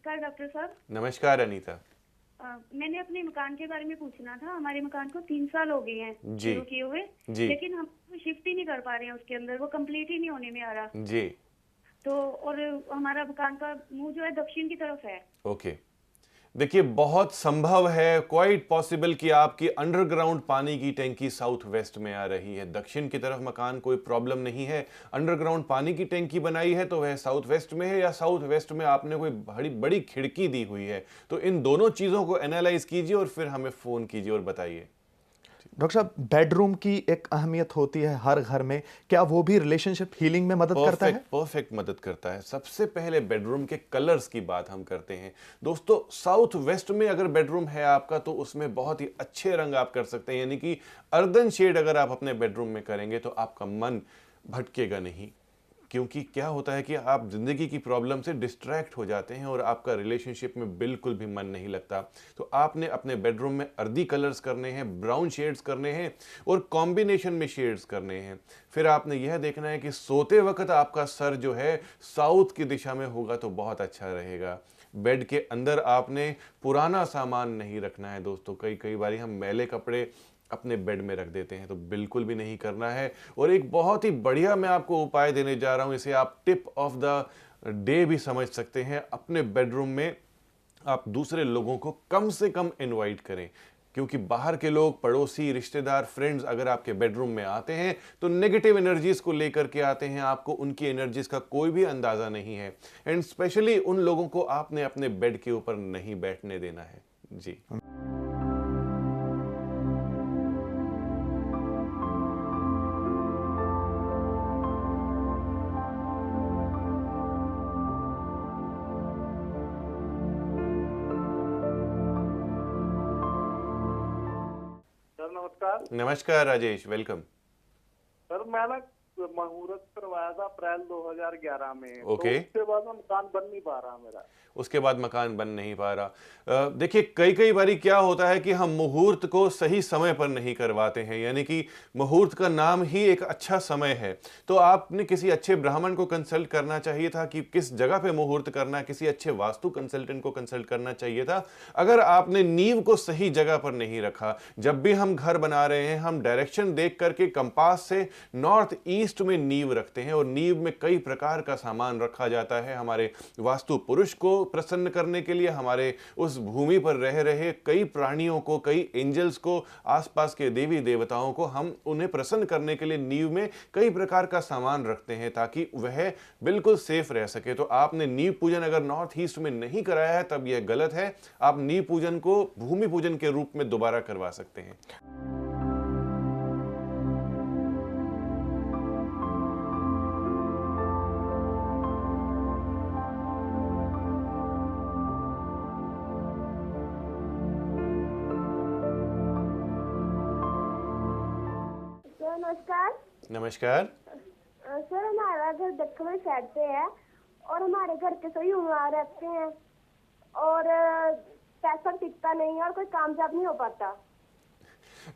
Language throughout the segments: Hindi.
नमस्कार डॉक्टर साहब। नमस्कार अनीता। आ, मैंने अपने मकान के बारे में पूछना था। हमारे मकान को तीन साल हो गए हैं जी। शुरू किए हुए। लेकिन हम शिफ्ट ही नहीं कर पा रहे हैं उसके अंदर। वो कंप्लीट ही नहीं होने में आ रहा। जी। तो और हमारा मकान का मुँह जो है दक्षिण की तरफ़ है। ओके। देखिए, बहुत संभव है क्वाइट पॉसिबल कि आपकी अंडरग्राउंड पानी की टैंकी साउथ वेस्ट में आ रही है। दक्षिण की तरफ़ मकान कोई प्रॉब्लम नहीं है। अंडरग्राउंड पानी की टैंकी बनाई है तो वह साउथ वेस्ट में है या साउथ वेस्ट में आपने कोई बड़ी बड़ी खिड़की दी हुई है। तो इन दोनों चीज़ों को एनालाइज कीजिए और फिर हमें फ़ोन कीजिए और बताइए। डॉक्टर साहब बेडरूम की एक अहमियत होती है हर घर में। क्या वो भी रिलेशनशिप हीलिंग में मदद perfect, करता है? परफेक्ट मदद करता है। सबसे पहले बेडरूम के कलर्स की बात हम करते हैं। दोस्तों साउथ वेस्ट में अगर बेडरूम है आपका तो उसमें बहुत ही अच्छे रंग आप कर सकते हैं। यानी कि अर्दन शेड अगर आप अपने बेडरूम में करेंगे तो आपका मन भटकेगा नहीं। क्योंकि क्या होता है कि आप ज़िंदगी की प्रॉब्लम से डिस्ट्रैक्ट हो जाते हैं और आपका रिलेशनशिप में बिल्कुल भी मन नहीं लगता। तो आपने अपने बेडरूम में अर्दी कलर्स करने हैं ब्राउन शेड्स करने हैं और कॉम्बिनेशन में शेड्स करने हैं। फिर आपने यह देखना है कि सोते वक्त आपका सर जो है साउथ की दिशा में होगा तो बहुत अच्छा रहेगा। बेड के अंदर आपने पुराना सामान नहीं रखना है दोस्तों। कई कई बार हम मैले कपड़े अपने बेड में रख देते हैं तो बिल्कुल भी नहीं करना है। और एक बहुत ही बढ़िया मैं आपको उपाय देने जा रहा हूँ, इसे आप टिप ऑफ़ द डे भी समझ सकते हैं। अपने बेडरूम में आप दूसरे लोगों को कम से कम इनवाइट करें, क्योंकि बाहर के लोग, पड़ोसी, रिश्तेदार, फ्रेंड्स अगर आपके बेडरूम में आते हैं तो नेगेटिव एनर्जीज को लेकर के आते हैं आपको, उनकी एनर्जीज का कोई भी अंदाज़ा नहीं है। एंड स्पेशली उन लोगों को आपने अपने बेड के ऊपर नहीं बैठने देना है। जी। नमस्कार। नमस्कार राजेश वेलकम सर मैं ना मुहूर्त करवाया था अप्रैल 2011 में। ओके। तो उसके बाद मकान बन नहीं पा रहा मेरा। उसके बाद मकान बन नहीं पा रहा। देखिए कई कई बारी क्या होता है कि हम मुहूर्त को सही समय पर नहीं करवाते हैं यानी कि मुहूर्त का नाम ही एक अच्छा समय है। तो आपने किसी अच्छे ब्राह्मण को कंसल्ट करना चाहिए था कि किस जगह पे मुहूर्त करना किसी अच्छे वास्तु कंसल्टेंट को कंसल्ट करना चाहिए था। अगर आपने नींव को सही जगह पर नहीं रखा जब भी हम घर बना रहे हैं हम डायरेक्शन देख करके कंपास से नॉर्थ ईस्ट में नींव रखते हैं और नींव में कई प्रकार का सामान रखा जाता है। हमारे वास्तु पुरुष को प्रसन्न करने के लिए, हमारे उस भूमि पर रह रहे कई प्राणियों को, कई एंजल्स को, आसपास के देवी देवताओं को हम उन्हें प्रसन्न करने के लिए नींव में कई प्रकार का सामान रखते हैं ताकि वह बिल्कुल सेफ़ रह सके। तो आपने नींव पूजन अगर नॉर्थ ईस्ट में नहीं कराया है, तब यह गलत है। आप नींव पूजन को, भूमि पूजन के रूप में दोबारा करवा सकते हैं। नमस्कार। नमस्कार। सर हमारा घर दक्षिण साइड पे है और हमारे घर के सभी बीमार रहते हैं और पैसा टिकता नहीं है और कोई काम कामयाब नहीं हो पाता।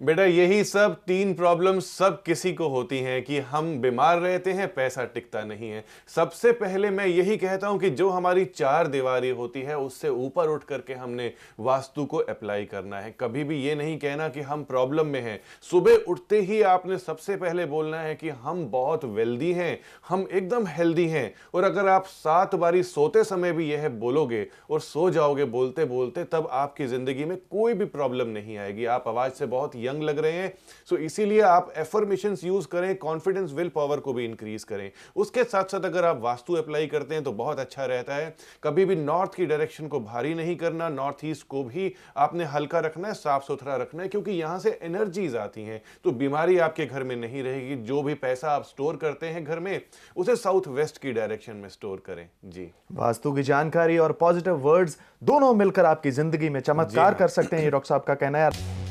बेटा, यही सब तीन प्रॉब्लम सब किसी को होती हैं कि हम बीमार रहते हैं, पैसा टिकता नहीं है। सबसे पहले मैं यही कहता हूँ कि जो हमारी चार दीवारी होती है, उससे ऊपर उठ करके हमने वास्तु को अप्लाई करना है। कभी भी ये नहीं कहना कि हम प्रॉब्लम में हैं। सुबह उठते ही आपने सबसे पहले बोलना है कि हम बहुत वेल्दी हैं, हम एकदम हेल्दी हैं। और अगर आप सात बारी सोते समय भी यह बोलोगे और सो जाओगे बोलते बोलते तब आपकी ज़िंदगी में कोई भी प्रॉब्लम नहीं आएगी। आप आवाज़ से बहुत यंग लग रहे हैं। सो इसीलिए आप एफर्मेशन यूज़ करें कॉन्फिडेंस विल पावर को भी इंक्रीज करें। उसके साथ साथ अगर आप वास्तु अप्लाई करते हैं तो बहुत अच्छा रहता है। कभी भी नॉर्थ की डायरेक्शन को भारी नहीं करना नॉर्थ ईस्ट को भी आपने हल्का रखना है साफ़ सुथरा रखना है क्योंकि यहाँ से एनर्जीज आती हैं। तो बीमारी आपके घर में नहीं रहेगी जो भी पैसा आप स्टोर करते हैं घर में उसे साउथ वेस्ट की डायरेक्शन में स्टोर करें। जी। वास्तु की जानकारी और पॉजिटिव वर्ड्स दोनों मिलकर आपकी ज़िंदगी में चमत्कार कर सकते हैं। ये डॉक्टर साहब का कहना है।